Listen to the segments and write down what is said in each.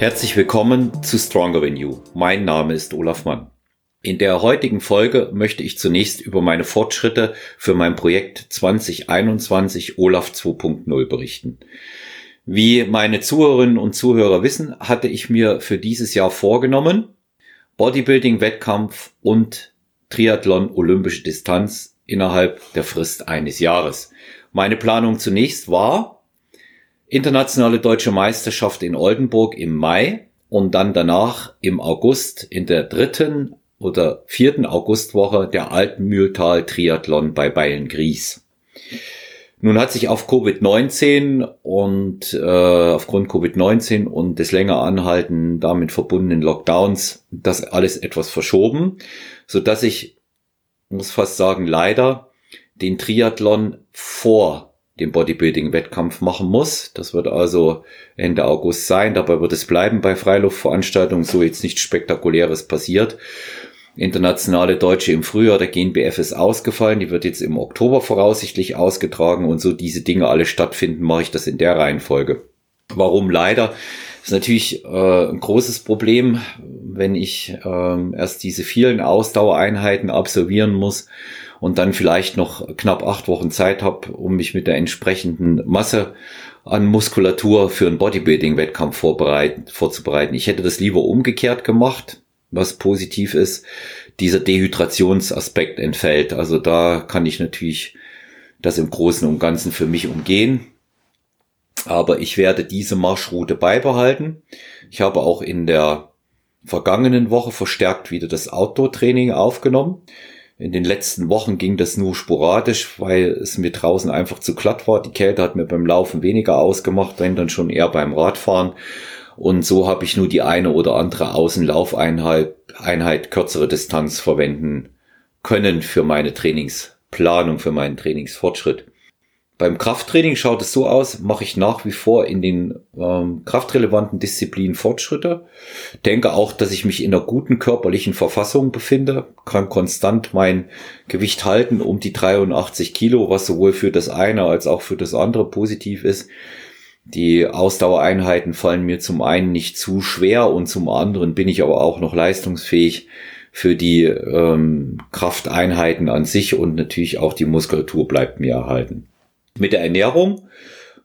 Herzlich willkommen zu Stronger Than You. Mein Name ist Olaf Mann. In der heutigen Folge möchte ich zunächst über meine Fortschritte für mein Projekt 2021 Olaf 2.0 berichten. Wie meine Zuhörerinnen und Zuhörer wissen, hatte ich mir für dieses Jahr vorgenommen, Bodybuilding, Wettkampf und Triathlon olympische Distanz innerhalb der Frist eines Jahres. Meine Planung zunächst war, internationale deutsche Meisterschaft in Oldenburg im Mai und dann danach im August in der dritten oder vierten Augustwoche der Alten Mühltal Triathlon bei Bayern Gries. Nun hat sich auf Covid-19 und äh, aufgrund Covid-19 und des länger anhalten damit verbundenen Lockdowns das alles etwas verschoben, so dass ich muss fast sagen leider den Triathlon vor den Bodybuilding-Wettkampf machen muss. Das wird also Ende August sein. Dabei wird es bleiben bei Freiluftveranstaltungen, so jetzt nichts Spektakuläres passiert. Internationale Deutsche im Frühjahr, der GNBF ist ausgefallen, die wird jetzt im Oktober voraussichtlich ausgetragen und so diese Dinge alle stattfinden, mache ich das in der Reihenfolge. Warum leider? Das ist natürlich äh, ein großes Problem, wenn ich äh, erst diese vielen Ausdauereinheiten absolvieren muss und dann vielleicht noch knapp acht Wochen Zeit habe, um mich mit der entsprechenden Masse an Muskulatur für einen Bodybuilding-Wettkampf vorzubereiten. Ich hätte das lieber umgekehrt gemacht, was positiv ist. Dieser Dehydrationsaspekt entfällt. Also da kann ich natürlich das im Großen und Ganzen für mich umgehen. Aber ich werde diese Marschroute beibehalten. Ich habe auch in der vergangenen Woche verstärkt wieder das Outdoor-Training aufgenommen. In den letzten Wochen ging das nur sporadisch, weil es mir draußen einfach zu glatt war. Die Kälte hat mir beim Laufen weniger ausgemacht, wenn dann schon eher beim Radfahren. Und so habe ich nur die eine oder andere Außenlaufeinheit Einheit kürzere Distanz verwenden können für meine Trainingsplanung, für meinen Trainingsfortschritt. Beim Krafttraining schaut es so aus, mache ich nach wie vor in den ähm, kraftrelevanten Disziplinen Fortschritte. Denke auch, dass ich mich in einer guten körperlichen Verfassung befinde, kann konstant mein Gewicht halten um die 83 Kilo, was sowohl für das eine als auch für das andere positiv ist. Die Ausdauereinheiten fallen mir zum einen nicht zu schwer und zum anderen bin ich aber auch noch leistungsfähig für die ähm, Krafteinheiten an sich und natürlich auch die Muskulatur bleibt mir erhalten. Mit der Ernährung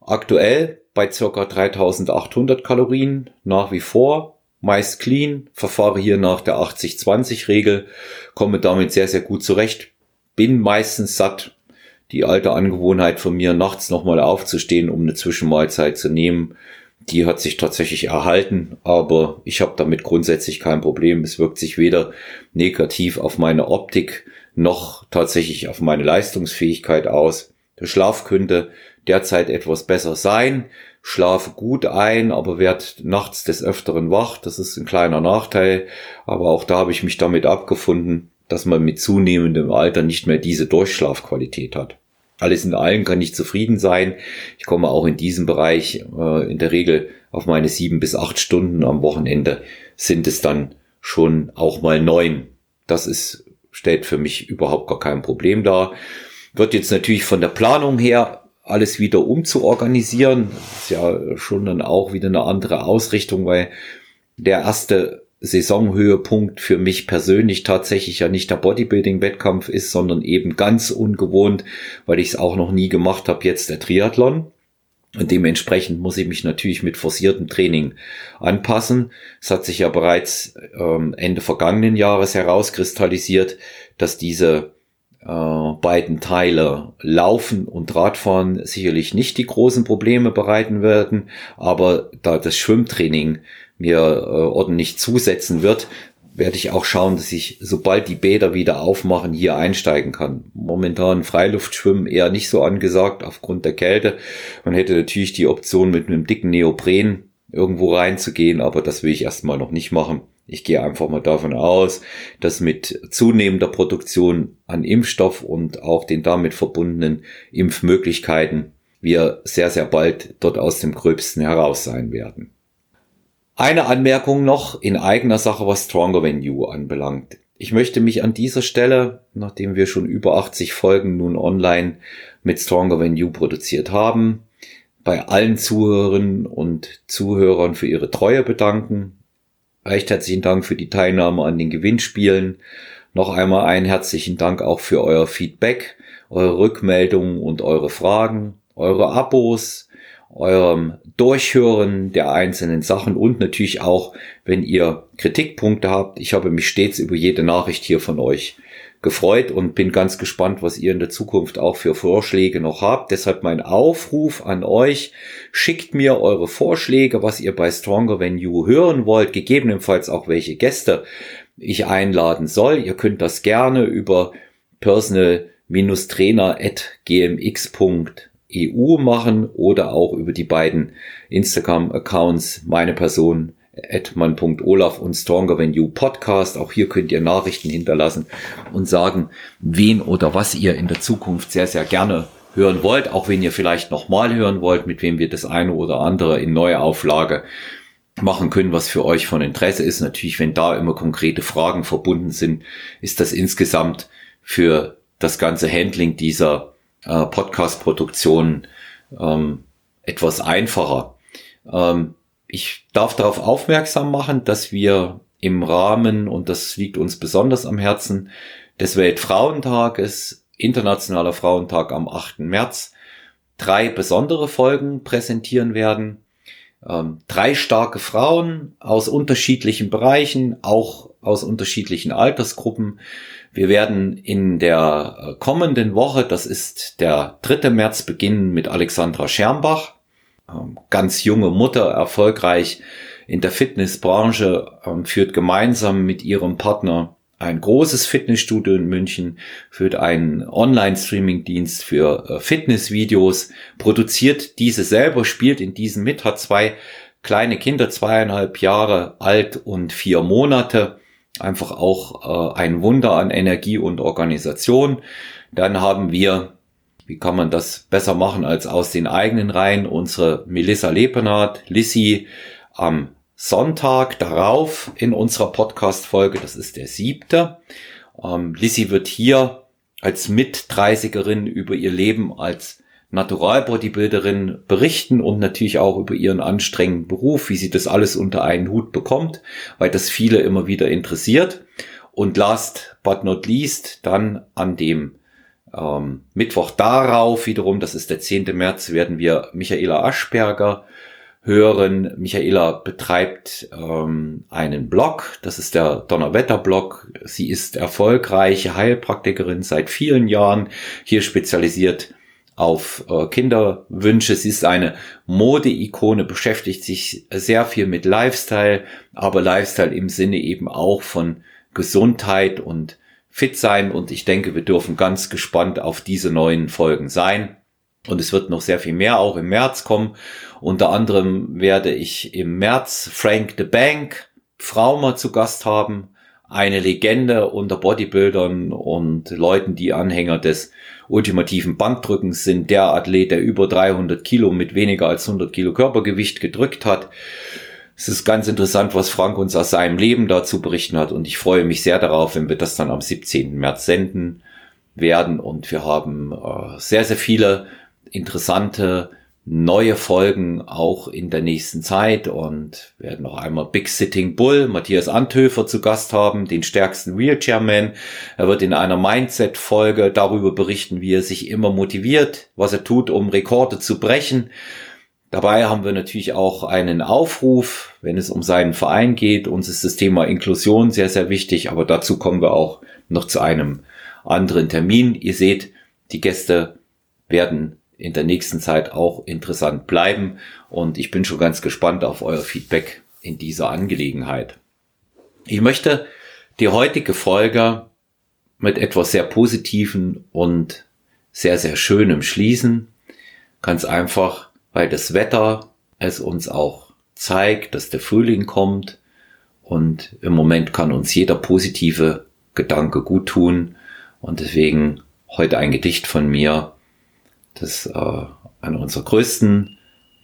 aktuell bei circa 3800 Kalorien nach wie vor, meist clean, verfahre hier nach der 80-20 Regel, komme damit sehr, sehr gut zurecht, bin meistens satt. Die alte Angewohnheit von mir, nachts nochmal aufzustehen, um eine Zwischenmahlzeit zu nehmen, die hat sich tatsächlich erhalten, aber ich habe damit grundsätzlich kein Problem. Es wirkt sich weder negativ auf meine Optik noch tatsächlich auf meine Leistungsfähigkeit aus. Der Schlaf könnte derzeit etwas besser sein. Schlafe gut ein, aber werd nachts des Öfteren wach. Das ist ein kleiner Nachteil. Aber auch da habe ich mich damit abgefunden, dass man mit zunehmendem Alter nicht mehr diese Durchschlafqualität hat. Alles in allem kann ich zufrieden sein. Ich komme auch in diesem Bereich äh, in der Regel auf meine sieben bis acht Stunden am Wochenende sind es dann schon auch mal neun. Das ist, stellt für mich überhaupt gar kein Problem dar wird jetzt natürlich von der Planung her alles wieder umzuorganisieren. Das ist ja schon dann auch wieder eine andere Ausrichtung, weil der erste Saisonhöhepunkt für mich persönlich tatsächlich ja nicht der Bodybuilding-Wettkampf ist, sondern eben ganz ungewohnt, weil ich es auch noch nie gemacht habe, jetzt der Triathlon. Und dementsprechend muss ich mich natürlich mit forciertem Training anpassen. Es hat sich ja bereits ähm, Ende vergangenen Jahres herauskristallisiert, dass diese äh, beiden Teile Laufen und Radfahren sicherlich nicht die großen Probleme bereiten werden, aber da das Schwimmtraining mir äh, ordentlich zusetzen wird, werde ich auch schauen, dass ich, sobald die Bäder wieder aufmachen, hier einsteigen kann. Momentan Freiluftschwimmen eher nicht so angesagt aufgrund der Kälte. Man hätte natürlich die Option mit einem dicken Neopren irgendwo reinzugehen, aber das will ich erstmal noch nicht machen. Ich gehe einfach mal davon aus, dass mit zunehmender Produktion an Impfstoff und auch den damit verbundenen Impfmöglichkeiten wir sehr, sehr bald dort aus dem Gröbsten heraus sein werden. Eine Anmerkung noch in eigener Sache, was Stronger Than You anbelangt. Ich möchte mich an dieser Stelle, nachdem wir schon über 80 Folgen nun online mit Stronger Than You produziert haben, bei allen Zuhörerinnen und Zuhörern für ihre Treue bedanken. Recht herzlichen Dank für die Teilnahme an den Gewinnspielen. Noch einmal einen herzlichen Dank auch für euer Feedback, eure Rückmeldungen und eure Fragen, eure Abos, eurem Durchhören der einzelnen Sachen und natürlich auch, wenn ihr Kritikpunkte habt. Ich habe mich stets über jede Nachricht hier von euch gefreut und bin ganz gespannt, was ihr in der Zukunft auch für Vorschläge noch habt. Deshalb mein Aufruf an euch, schickt mir eure Vorschläge, was ihr bei Stronger Than You hören wollt, gegebenenfalls auch welche Gäste ich einladen soll. Ihr könnt das gerne über personal-trainer.gmx.eu machen oder auch über die beiden Instagram-Accounts meine Person edman.olaf und Stronger Than You Podcast. Auch hier könnt ihr Nachrichten hinterlassen und sagen, wen oder was ihr in der Zukunft sehr, sehr gerne hören wollt. Auch wenn ihr vielleicht nochmal hören wollt, mit wem wir das eine oder andere in Neuauflage machen können, was für euch von Interesse ist. Natürlich, wenn da immer konkrete Fragen verbunden sind, ist das insgesamt für das ganze Handling dieser äh, Podcast-Produktion ähm, etwas einfacher. Ähm, ich darf darauf aufmerksam machen, dass wir im Rahmen, und das liegt uns besonders am Herzen, des Weltfrauentages, Internationaler Frauentag am 8. März, drei besondere Folgen präsentieren werden. Ähm, drei starke Frauen aus unterschiedlichen Bereichen, auch aus unterschiedlichen Altersgruppen. Wir werden in der äh, kommenden Woche, das ist der 3. März, beginnen mit Alexandra Schermbach. Ähm, ganz junge Mutter, erfolgreich in der Fitnessbranche, ähm, führt gemeinsam mit ihrem Partner ein großes Fitnessstudio in München, führt einen Online-Streaming-Dienst für äh, Fitnessvideos, produziert diese selber, spielt in diesen mit, hat zwei kleine Kinder, zweieinhalb Jahre alt und vier Monate. Einfach auch äh, ein Wunder an Energie und Organisation. Dann haben wir wie kann man das besser machen als aus den eigenen Reihen? Unsere Melissa Lepenhardt, Lissy am Sonntag darauf in unserer Podcast-Folge, das ist der siebte. Ähm, Lissy wird hier als Mit-30erin über ihr Leben als Natural-Bodybuilderin berichten und natürlich auch über ihren anstrengenden Beruf, wie sie das alles unter einen Hut bekommt, weil das viele immer wieder interessiert. Und last but not least, dann an dem ähm, Mittwoch darauf wiederum, das ist der 10. März, werden wir Michaela Aschberger hören. Michaela betreibt ähm, einen Blog, das ist der Donnerwetter-Blog. Sie ist erfolgreiche Heilpraktikerin seit vielen Jahren, hier spezialisiert auf äh, Kinderwünsche. Sie ist eine Mode-Ikone, beschäftigt sich sehr viel mit Lifestyle, aber Lifestyle im Sinne eben auch von Gesundheit und fit sein und ich denke, wir dürfen ganz gespannt auf diese neuen Folgen sein. Und es wird noch sehr viel mehr auch im März kommen. Unter anderem werde ich im März Frank the Bank Fraumer zu Gast haben. Eine Legende unter Bodybuildern und Leuten, die Anhänger des ultimativen Bankdrückens sind. Der Athlet, der über 300 Kilo mit weniger als 100 Kilo Körpergewicht gedrückt hat. Es ist ganz interessant, was Frank uns aus seinem Leben dazu berichten hat und ich freue mich sehr darauf, wenn wir das dann am 17. März senden werden und wir haben äh, sehr, sehr viele interessante neue Folgen auch in der nächsten Zeit und werden noch einmal Big Sitting Bull, Matthias Anthöfer zu Gast haben, den stärksten Wheelchairman. Er wird in einer Mindset-Folge darüber berichten, wie er sich immer motiviert, was er tut, um Rekorde zu brechen Dabei haben wir natürlich auch einen Aufruf, wenn es um seinen Verein geht. Uns ist das Thema Inklusion sehr, sehr wichtig, aber dazu kommen wir auch noch zu einem anderen Termin. Ihr seht, die Gäste werden in der nächsten Zeit auch interessant bleiben und ich bin schon ganz gespannt auf euer Feedback in dieser Angelegenheit. Ich möchte die heutige Folge mit etwas sehr Positiven und sehr, sehr Schönem schließen. Ganz einfach, weil das Wetter es uns auch zeigt, dass der Frühling kommt und im Moment kann uns jeder positive Gedanke gut tun und deswegen heute ein Gedicht von mir, das äh, einer unserer größten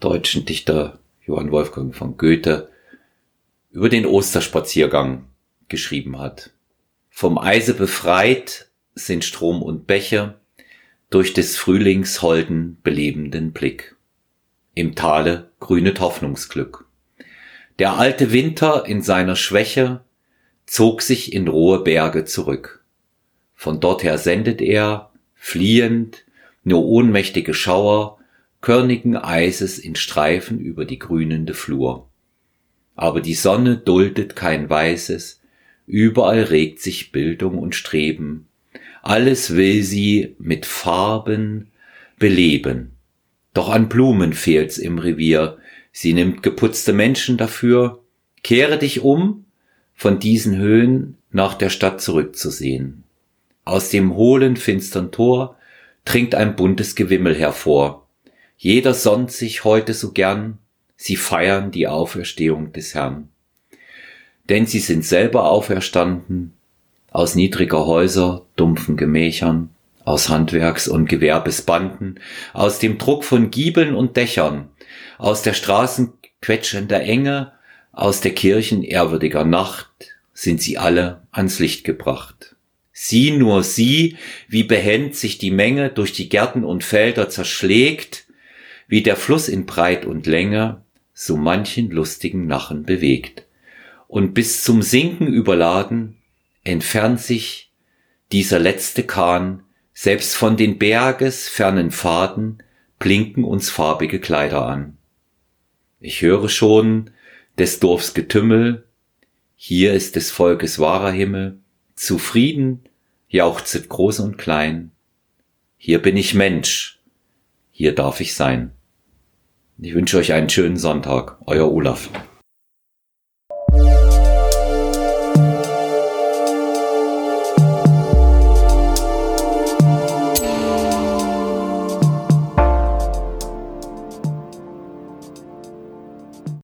deutschen Dichter, Johann Wolfgang von Goethe, über den Osterspaziergang geschrieben hat. Vom Eise befreit sind Strom und Bäche durch des Frühlings holden belebenden Blick. Im Tale grünet Hoffnungsglück. Der alte Winter in seiner Schwäche zog sich in rohe Berge zurück. Von dorther sendet er, fliehend, nur ohnmächtige Schauer, körnigen Eises in Streifen über die grünende Flur. Aber die Sonne duldet kein Weißes, überall regt sich Bildung und Streben, alles will sie mit Farben beleben. Doch an Blumen fehlt's im Revier, sie nimmt geputzte Menschen dafür, kehre dich um, von diesen Höhen nach der Stadt zurückzusehen. Aus dem hohlen, finstern Tor dringt ein buntes Gewimmel hervor. Jeder sonnt sich heute so gern, sie feiern die Auferstehung des Herrn. Denn sie sind selber auferstanden, aus niedriger Häuser, dumpfen Gemächern, aus Handwerks- und Gewerbesbanden, aus dem Druck von Giebeln und Dächern, aus der Straßen quetschender Enge, aus der Kirchen ehrwürdiger Nacht sind sie alle ans Licht gebracht. Sieh nur sie, wie behend sich die Menge durch die Gärten und Felder zerschlägt, wie der Fluss in Breit und Länge so manchen lustigen Nachen bewegt. Und bis zum Sinken überladen entfernt sich dieser letzte Kahn, selbst von den Berges fernen Pfaden blinken uns farbige Kleider an. Ich höre schon des Dorfs Getümmel, hier ist des Volkes wahrer Himmel, zufrieden jauchzet groß und klein, hier bin ich Mensch, hier darf ich sein. Ich wünsche euch einen schönen Sonntag, euer Olaf.